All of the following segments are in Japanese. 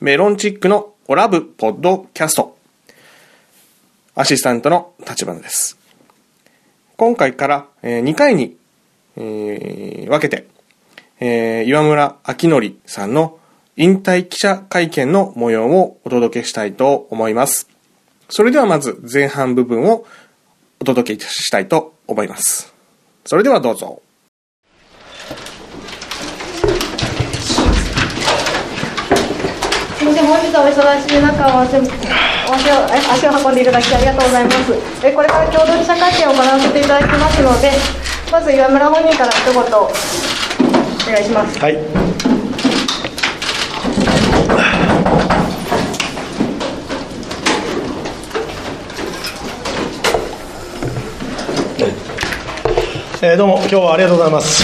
メロンチックのオラブポッドキャスト。アシスタントの立花です。今回から2回に分けて、岩村明則さんの引退記者会見の模様をお届けしたいと思います。それではまず前半部分をお届けしたいと思います。それではどうぞ。すみません、本日はお忙しい中お足を足を足を運んでいただきありがとうございます。えこれから共同記者会見を行わせていただきますので、まず岩村本人から一言お願いします。はい。えーどうも今日はありがとうございます。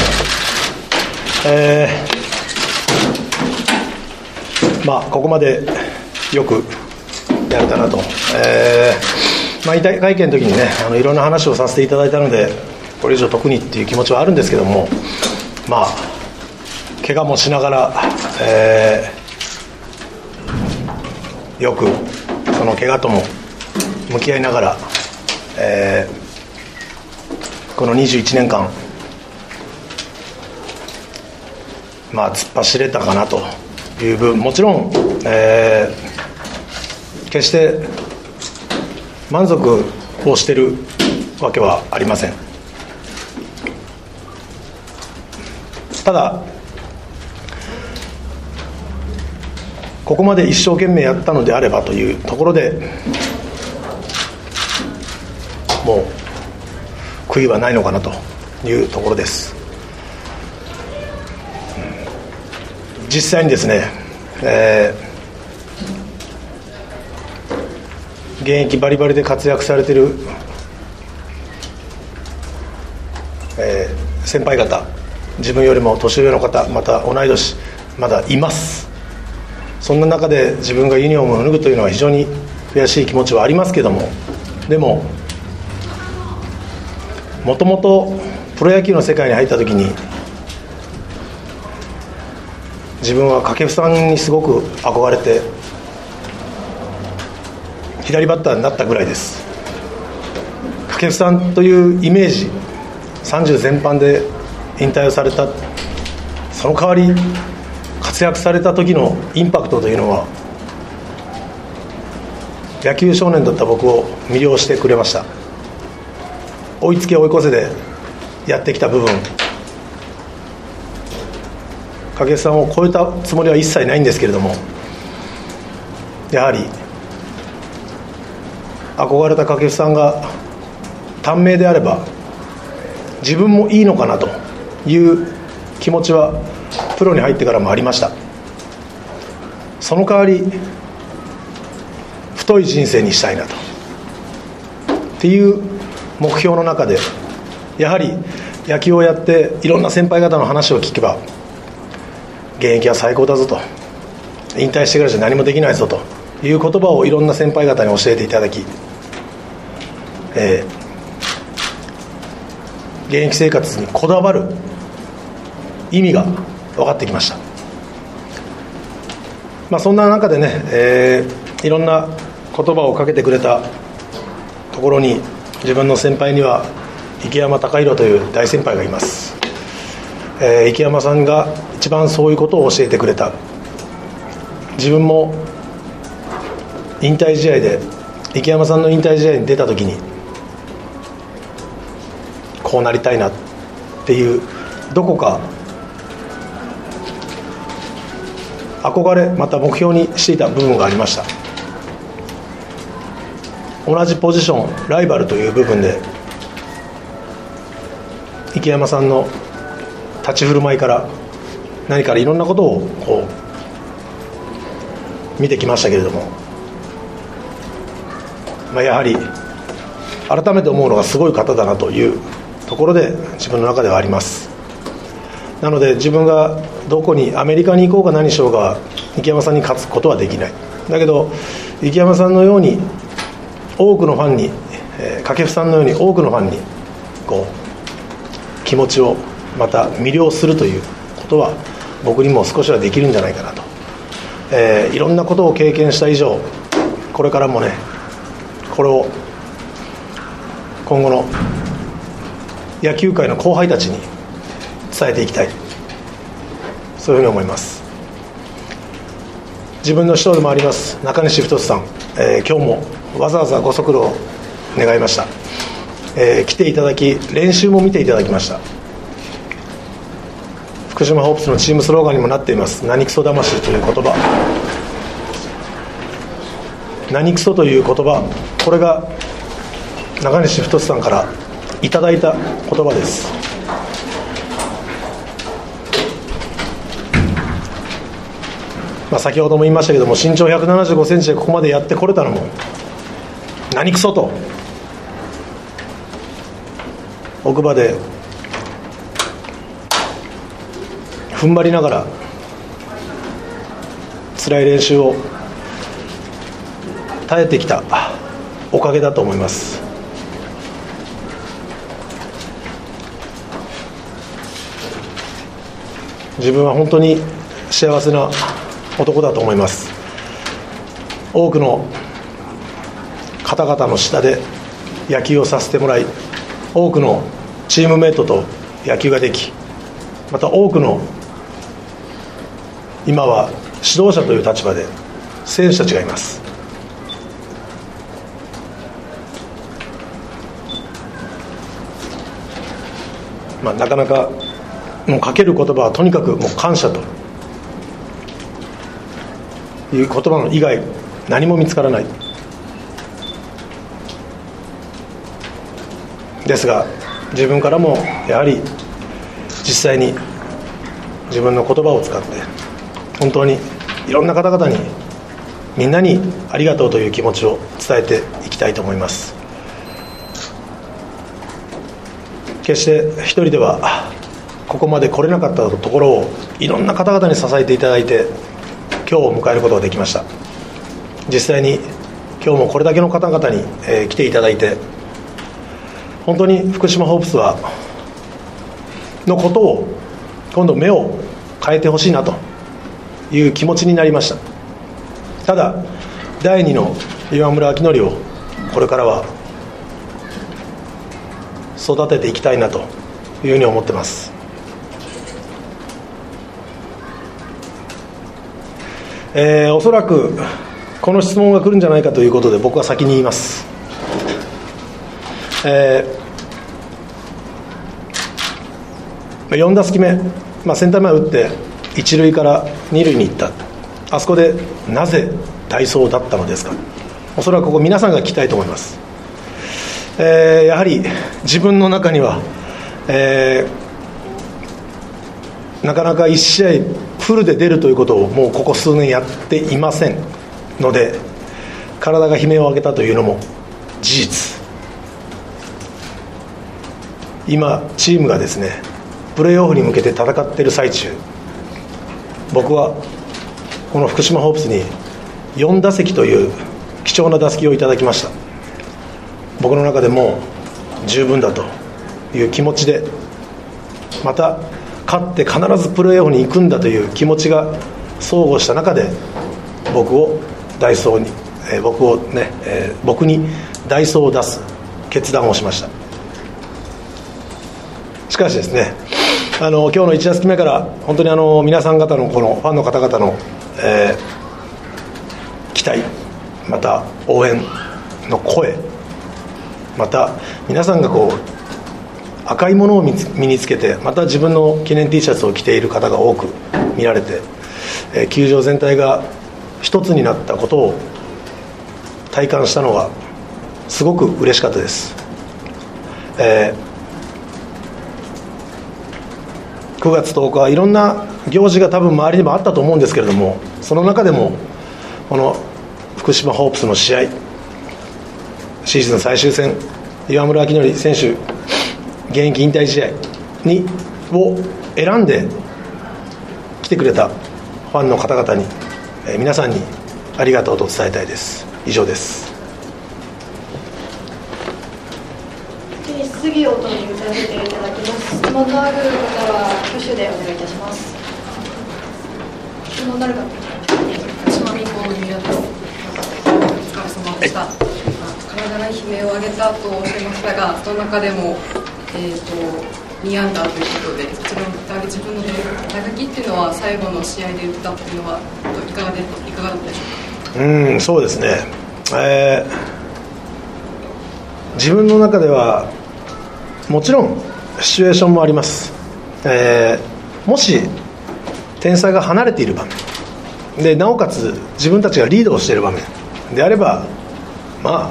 えーまあここまでよくやれたなと。えーまあ会見の時にねあのいろんな話をさせていただいたのでこれ以上特にっていう気持ちはあるんですけどもまあ怪我もしながら、えーよくその怪我とも向き合いながら、えーこの21年間まあ突っ走れたかなという分もちろん、えー決して満足をしてるわけはありません。ただここまで一生懸命やったのであればというところでもう悔いはないのかなというところですうん実際にですね、えー現役バリバリで活躍されている、えー先輩方自分よりも年上の方また同い年まだいます。そんな中で自分がユニフォームを脱ぐというのは非常に悔しい気持ちはありますけどもでももともとプロ野球の世界に入った時に自分は掛布さんにすごく憧れて左バッターになったぐらいです。掛布さんというイメージ30前半で引退をされたその代わり活躍された時のインパクトというのは野球少年だった僕を魅了してくれました。追いつけ追い越せでやってきた部分。掛さんを超えたつもりは一切ないんですけれどもやはり憧れた掛布さんが短命であれば自分もいいのかなという気持ちはプロに入ってからもありました。その代わり太い人生にしたいなと。っていう目標の中でやはり野球をやっていろんな先輩方の話を聞けば現役は最高だぞと。引退してからじゃ何もできないぞと。いう言葉をいろんな先輩方に教えていただき、えー現役生活にこだわる意味が分かってきました、まあ、そんな中でね、えーいろんな言葉をかけてくれたところに自分の先輩には池山隆弘という大先輩がいます、えー池山さんが一番そういうことを教えてくれた。自分も引退試合で池山さんの引退試合に出た時にこうなりたいなっていうどこか憧れまた目標にしていた部分がありました。同じポジションライバルという部分で池山さんの立ち振る舞いから何かいろんなことをこう見てきましたけれども、まあ、やはり改めて思うのがすごい方だなというところで自分の中ではあります。なので自分がどこにアメリカに行こうか何しようか池山さんに勝つことはできない。だけど池山さんのように多くのファンに、掛布さんのように多くのファンにこう気持ちをまた魅了するということは僕にも少しはできるんじゃないかなと、えーいろんなことを経験した以上これからもねこれを今後の野球界の後輩たちに伝えていきたい。そういうふうに思います。自分の師匠でもあります。中西太さん、えー今日もわざわざご足労願いました、えー来ていただき練習も見ていただきました。福島ホープスのチームスローガンにもなっています。何クソ魂という言葉。何クソという言葉。これが中西太さんからいただいた言葉です。まあ、先ほども言いましたけども身長1 7 5センチでここまでやってこれたのも何クソと。奥歯で踏ん張りながら辛い練習を耐えてきたおかげだと思います。自分は本当に幸せな男だと思います。多くの方々の下で野球をさせてもらい多くのチームメートと野球ができまた多くの今は指導者という立場で選手たちがいます。まあ、なかなかもうかける言葉はとにかくもう感謝と。いう言葉の以外何も見つからない。ですが自分からもやはり実際に自分の言葉を使って本当にいろんな方々にみんなにありがとうという気持ちを伝えていきたいと思います。決して一人ではここまで来れなかったところをいろんな方々に支えていただいて今日を迎えることができました。実際に今日もこれだけの方々に、来ていただいて本当に福島ホープスはのことを今度目を変えてほしいなという気持ちになりました。ただ第二の岩村明則をこれからは育てていきたいなというふうに思ってます。えーおそらくこの質問が来るんじゃないかということで僕は先に言います、えー4打席目、まあ、センター前打って一塁から二塁に行った。あそこでなぜ代走だったのですか？おそらくここ皆さんが聞きたいと思います、えーやはり自分の中には、えーなかなか1試合フルで出るということをもうここ数年やっていません。ので体が悲鳴を上げたというのも事実。今チームがですねプレーオフに向けて戦っている最中。僕はこの福島ホープスに4打席という貴重な打席をいただきました。僕の中でも十分だという気持ちでまた勝って必ずプレーオフに行くんだという気持ちが相互した中で僕をダイソーに、えー僕をね、えー僕にダイソーを出す決断をしました。しかしですねあの今日の1打席目から本当にあの皆さん方のこのファンの方々の、えー期待また応援の声また皆さんがこう赤いものを身つ身につけてまた自分の記念 T シャツを着ている方が多く見られて、えー球場全体が一つになったことを体感したのはすごく嬉しかったです、えー9月10日はいろんな行事が多分周りにもあったと思うんですけれどもその中でもこの福島ホープスの試合シーズン最終戦岩村明則選手現役引退試合にを選んで来てくれたファンの方々に、えー皆さんにありがとうと伝えたいです。以上です。次に質疑応答に移らせていただきます。質問のある方は手でお願いいたします。の誰かつまみお疲れ様でした。体悲鳴を上げたとおっしゃいましたが、その中でもえっ、ー、と。2アンダーということで、そ自分の打撃っていうのは、最後の試合で打ったっていうのは、いかがでいかがだったでしょうか？うんそうですね、えー、自分の中では、もちろんシチュエーションもあります、えー、もし点差が離れている場面。でなおかつ自分たちがリードをしている場面。であればまあ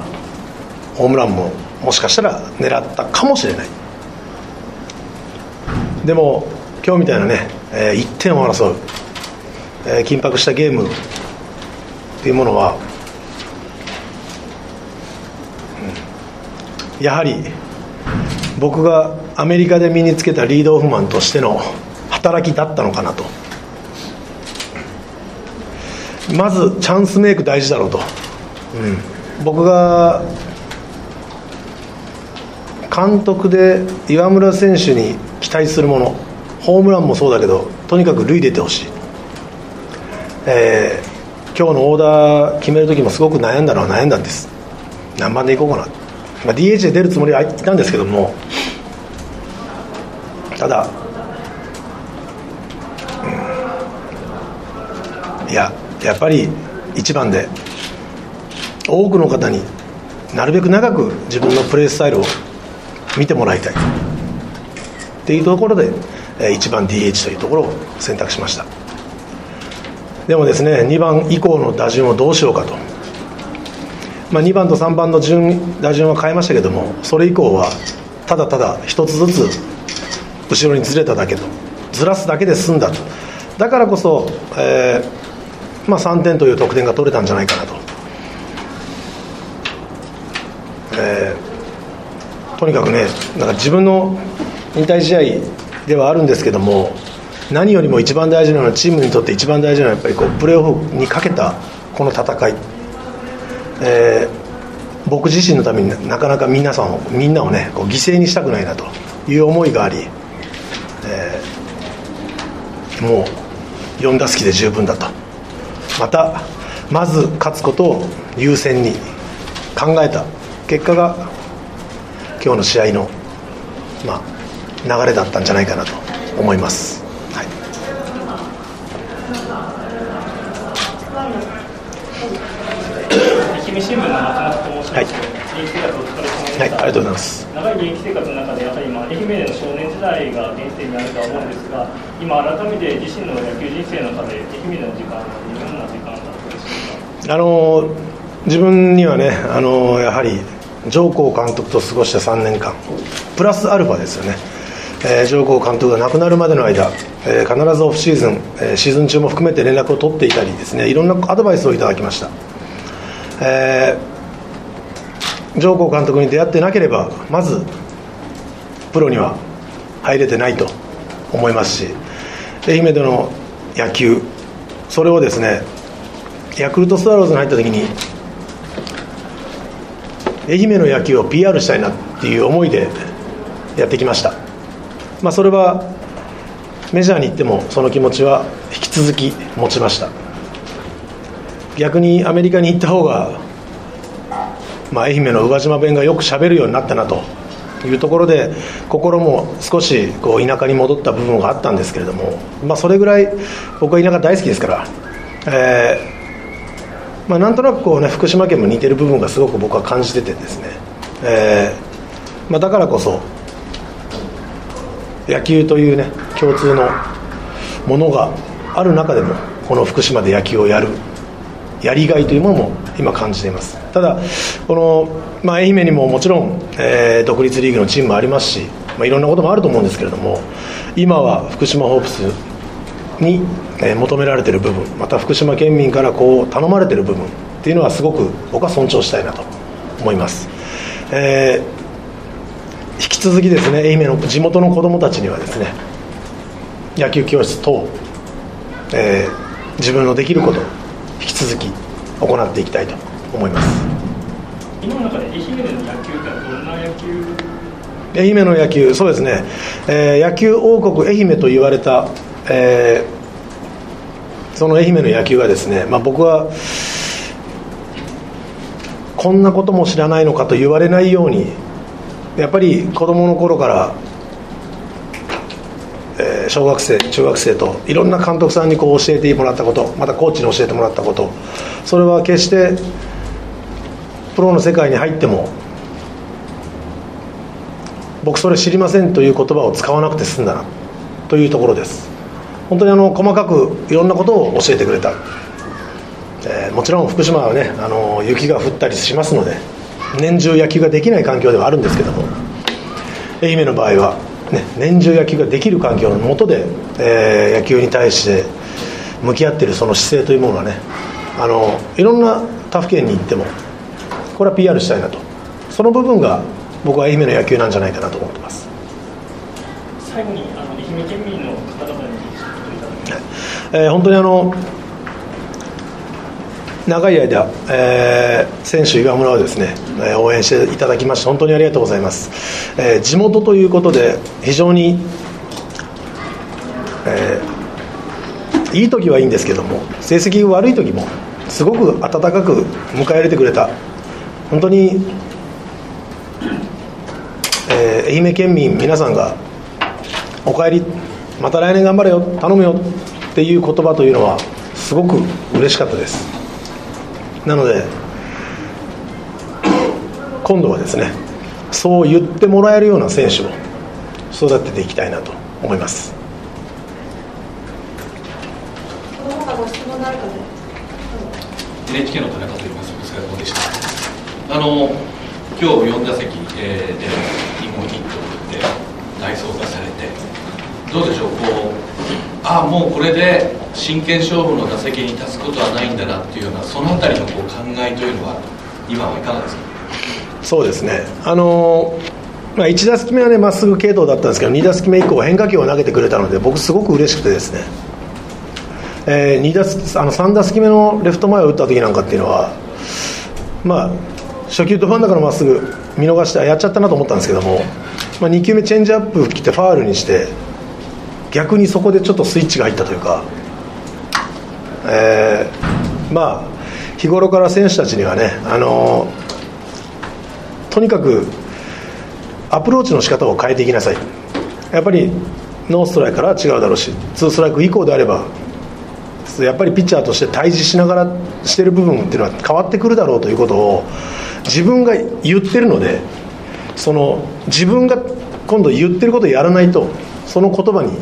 ホームランももしかしたら狙ったかもしれない。でも今日みたいなね、えー、1点を争う、えー、緊迫したゲームっていうものは、うん、やはり僕がアメリカで身につけたリードオフマンとしての働きだったのかなと。まずチャンスメイク大事だろうと、うん、僕が監督で岩村選手に期待するものホームランもそうだけどとにかく塁出てほしい、えー、今日のオーダー決める時もすごく悩んだのは悩んだんです。何番でいこうかな、まあ、DH で出るつもりはいたんですけどもただ、いややっぱり一番で多くの方になるべく長く自分のプレースタイルを見てもらいたい。っていうところで1番 DH というところを選択しました。でもですね2番以降の打順をどうしようかと、まあ、2番と3番の順打順は変えましたけどもそれ以降はただただ1つずつ後ろにずれただけと。ずらすだけで済んだと。だからこそ、えーまあ、3点という得点が取れたんじゃないかなと、えー、とにかくねなんか自分の引退試合ではあるんですけども何よりも一番大事なのはチームにとって一番大事なのはやっぱりこうプレーオフにかけたこの戦い、えー、僕自身のためになかなか皆さんをみんなをねこう犠牲にしたくないなという思いがあり、もう4打席で十分だとまたまず勝つことを優先に考えた結果が今日の試合のまあ流れだったんじゃないかなと思います。はい、愛媛新聞の松本と申します。はい、はい、ありがとうございます。長い現役生活の中で、やはり今、愛媛での少年時代が原点にあるとは思うんですが、今、改めて自身の野球人生の中で、愛媛での時間はどのような時間だったでしょうか？あの自分にはね、あのやはり上皇監督と過ごした3年間、プラスアルファですよね。えー、上皇監督が亡くなるまでの間、えー、必ずオフシーズン、えー、シーズン中も含めて連絡を取っていたりですねいろんなアドバイスをいただきました、えー、上皇監督に出会ってなければまずプロには入れてないと思いますし愛媛での野球それをですねヤクルトスワローズに入った時に愛媛の野球を PR したいなっていう思いでやってきました。まあ、それはメジャーに行ってもその気持ちは引き続き持ちました。逆にアメリカに行った方が、まあ、愛媛の宇和島弁がよくしゃべるようになったなというところで心も少しこう田舎に戻った部分があったんですけれども、まあ、それぐらい僕は田舎大好きですから、えーまあ、なんとなくこう、ね、福島県も似てる部分がすごく僕は感じててですね、えーまあ、だからこそ野球というね共通のものがある中でもこの福島で野球をやるやりがいというものも今感じています。ただこの、まあ、愛媛にももちろん、えー、独立リーグのチームもありますし、まあ、いろんなこともあると思うんですけれども今は福島ホープスに、えー、求められている部分また福島県民からこう頼まれている部分っていうのはすごく僕は尊重したいなと思います、えー引き続きですね愛媛の地元の子どもたちにはですね野球教室等、えー、自分のできること引き続き行っていきたいと思います。今の中で愛媛の野球ってどんな野球？愛媛の野球そうですね、えー、野球王国愛媛と言われた、えー、その愛媛の野球がですね、まあ、僕はこんなことも知らないのかと言われないようにやっぱり子供の頃から、えー小学生中学生といろんな監督さんにこう教えてもらったことまたコーチに教えてもらったことそれは決してプロの世界に入っても僕それ知りませんという言葉を使わなくて済んだなというところです。本当にあの細かくいろんなことを教えてくれた、えーもちろん福島はねあの雪が降ったりしますので年中野球ができない環境ではあるんですけども愛媛の場合は、ね、年中野球ができる環境の下で、えー野球に対して向き合ってるその姿勢というものはねあのいろんな他府県に行ってもこれは PR したいなと。その部分が僕は愛媛の野球なんじゃないかなと思ってます。最後にあの愛媛県民の方々にえー本当にあの長い間、えー選手岩村をですね、えー応援していただきまして本当にありがとうございます、えー地元ということで非常に、えーいい時はいいんですけども成績が悪い時もすごく温かく迎え入れてくれた本当に、えー愛媛県民皆さんがおかえりまた来年頑張れよ頼むよっていう言葉というのはすごく嬉しかったです。なので今度はですねそう言ってもらえるような選手を育てていきたいなと思います。この他ご質問がある方。で NHK の田中と言いますお疲れ様でしたあの今日4打席、えーで2本ヒットを打って代走がされてどうでしょうこうああもうこれで真剣勝負の打席に立つことはないんだなっていうようなそのあたりのこう考えというのは今はいかがですか？そうですね。あのまあ、1打席目はねまっすぐ系統だったんですけど2打席目以降変化球を投げてくれたので僕すごく嬉しくてですね、えー、2打あの3打席目のレフト前を打った時なんかっていうのはまあ初球ど真ん中のまっすぐ見逃してあやっちゃったなと思ったんですけども、まあ、2球目チェンジアップ来てファールにして逆にそこでちょっとスイッチが入ったというか、えーまあ日頃から選手たちにはねあのとにかくアプローチの仕方を変えていきなさい。やっぱりノーストライクからは違うだろうしツーストライク以降であればやっぱりピッチャーとして対峙しながらしてる部分っていうのは変わってくるだろうということを自分が言ってるのでその自分が今度言ってることをやらないとその言葉に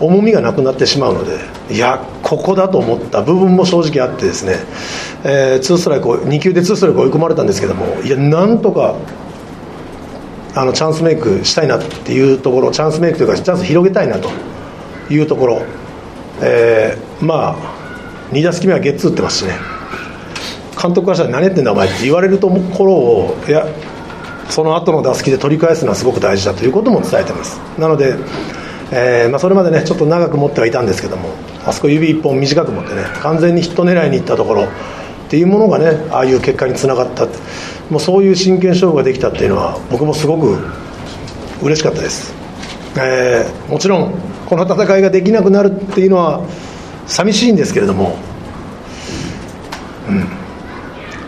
重みがなくなってしまうのでいやここだと思った部分も正直あってですね、えー、ツーストライク2球でツーストライク追い込まれたんですけどもいやなんとかあのチャンスメイクしたいなっていうところチャンスメイクというかチャンス広げたいなというところ、えーまあ2打席目はゲッツー打ってますしね。監督からしたら何やってんだお前って言われるところをいやその後の打席で取り返すのはすごく大事だということも伝えてます。なので、えーまあ、それまでねちょっと長く持ってはいたんですけどもあそこ指1本短く持ってね完全にヒット狙いに行ったところっていうものがねああいう結果につながった。もうそういう真剣勝負ができたっていうのは僕もすごく嬉しかったです、えーもちろんこの戦いができなくなるっていうのは寂しいんですけれどもうん。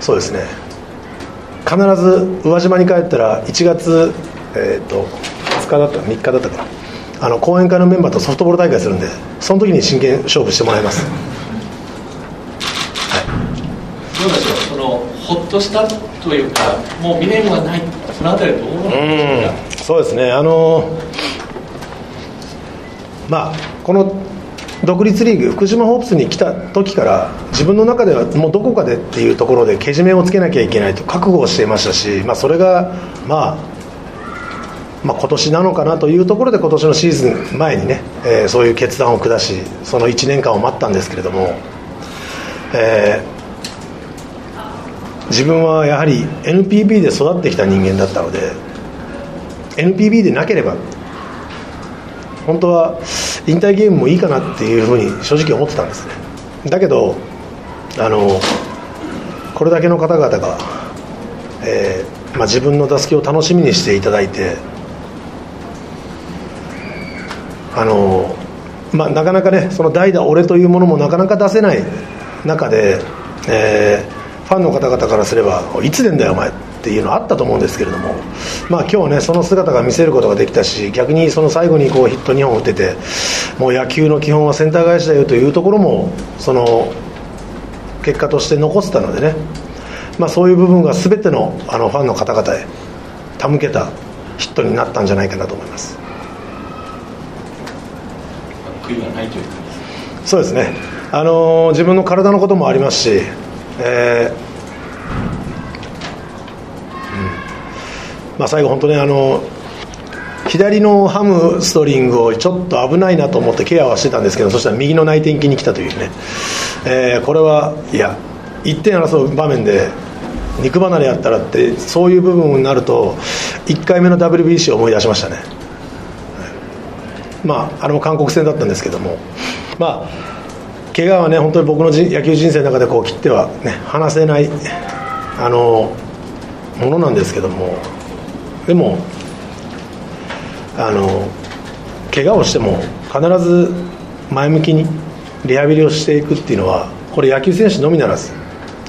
そうですね。必ず宇和島に帰ったら1月、えー、と2日だったか3日だったかな。あの講演会のメンバーとソフトボール大会するんでその時に真剣勝負してもらいます。どうでしょうそのほっとしたというかもう未練はない。そのあたりはどうなんでしょうかそうですね。あのまあこの独立リーグ福島ホープスに来た時から自分の中ではもうどこかでっていうところでけじめをつけなきゃいけないと覚悟をしていましたし、まあ、それが、まあ、まあ今年なのかなというところで今年のシーズン前にね、えーそういう決断を下しその1年間を待ったんですけれども、えー自分はやはり NPB で育ってきた人間だったので NPB でなければ本当は引退ゲームもいいかなっていうふうに正直思ってたんですね。だけどあのこれだけの方々が、えーまあ、自分の打席を楽しみにしていただいてあの、まあ、なかなかねその代打俺というものもなかなか出せない中で、えーファンの方々からすればいつでんだよお前っていうのあったと思うんですけれども、まあ、今日ねその姿が見せることができたし逆にその最後にこうヒット2本打っててもう野球の基本はセンター返しだよというところもその結果として残せたのでね、まあ、そういう部分が全てのあのファンの方々へ手向けたヒットになったんじゃないかなと思います。悔いはないというそうですね、あのー自分の体のこともありますし、えーうん。まあ、最後、本当にあの左のハムストリングをちょっと危ないなと思ってケアはしてたんですけどそしたら右の内転筋に来たというね、えーこれはいや1点争う場面で肉離れやったらってそういう部分になると1回目の WBC を思い出しましたね。まあ、あれも韓国戦だったんですけども、まあ、怪我はね、本当に僕の野球人生の中でこう切っては、ね、離せないあのものなんですけども、でも、あの怪我をしても必ず前向きにリハビリをしていくっていうのは、これ、野球選手のみならず、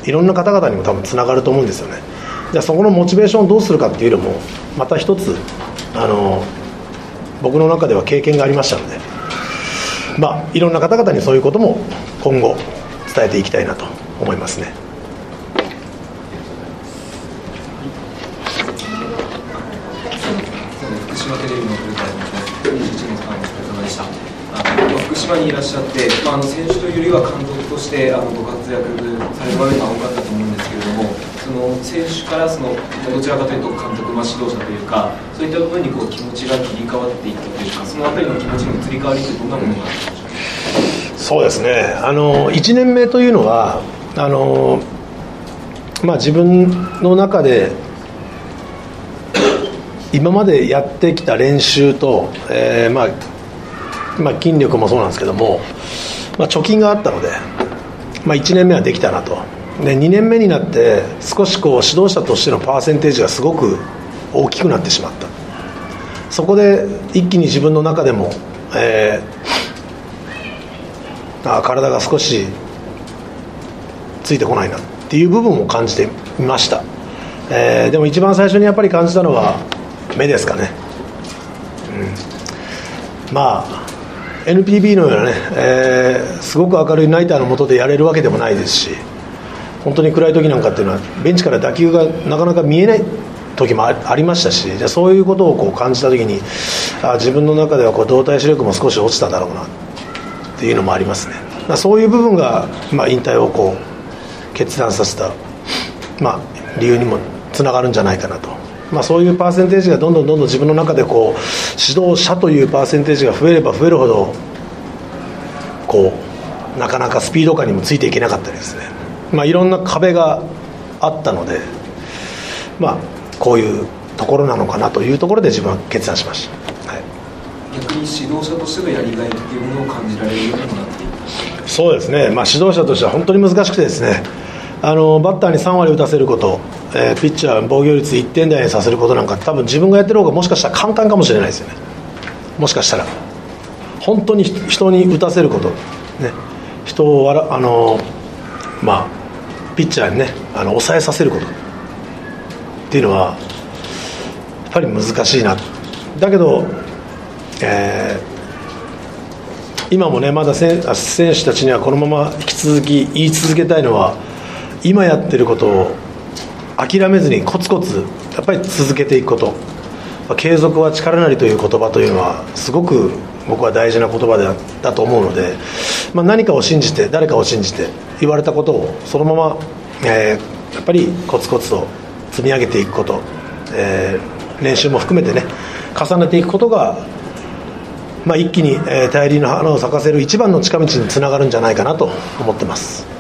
いろんな方々にも多分つながると思うんですよね。じゃあそこのモチベーションをどうするかっていうのもまた一つあの僕の中では経験がありましたので、まあ、いろんな方々にそういうことも今後伝えていきたいなと思いますね。福島テレビの古川です21年間お疲れ様でした福島にいらっしゃって、まあ、あの選手というよりは監督としてあのご活躍される場面が多かったと思うんですけれどもその選手からそのどちらかというと監督、まあ、指導者というかそういった部分にこう気持ちが切り替わっていったというかそのあたりの気持ちの移り変わりってどんなものがあったんでしょうかそうですね。あの1年目というのはあの、まあ、自分の中で今までやってきた練習と、えーまあまあ、筋力もそうなんですけども、まあ、貯金があったので、まあ、1年目はできたなと。で2年目になって少しこう指導者としてのパーセンテージがすごく大きくなってしまった。そこで一気に自分の中でも、えーあ体が少しついてこないなっていう部分を感じてみました、えーでも一番最初にやっぱり感じたのは目ですかね、うん、まあ NPB のようなね、えーすごく明るいナイターの下でやれるわけでもないですし本当に暗い時なんかっていうのはベンチから打球がなかなか見えない時もありましたしじゃそういうことをこう感じた時にあ自分の中ではこう動体視力も少し落ちただろうなっていうのもありますね。そういう部分が、まあ、引退をこう決断させた、まあ、理由にもつながるんじゃないかなと、まあ、そういうパーセンテージがどんどんどんどん自分の中でこう指導者というパーセンテージが増えれば増えるほどこうなかなかスピード感にもついていけなかったりですね、まあ、いろんな壁があったので、まあ、こういうところなのかなというところで自分は決断しました、はい、逆に指導者としてのやりがいっていうものを感じられるようにもなっていったそうですね、まあ、指導者としては本当に難しくてですね。あのバッターに3割打たせること、えーピッチャー防御率1点台にさせることなんか多分自分がやってる方がもしかしたら簡単かもしれないですよね。もしかしたら。本当に人に打たせること、ね、人を笑あの、まあ、ピッチャーにねあの抑えさせること。っていうのはやっぱり難しいな。だけど、えー今もねまだ選選手たちにはこのまま引き続き言い続けたいのは今やってることを諦めずにコツコツやっぱり続けていくこと。継続は力なりという言葉というのはすごく僕は大事な言葉だだと思うので、まあ、何かを信じて誰かを信じて言われたことをそのまま、えーやっぱりコツコツと積み上げていくこと、えー練習も含めてね重ねていくことがまあ、一気に、えー大輪の花を咲かせる一番の近道につながるんじゃないかなと思ってます。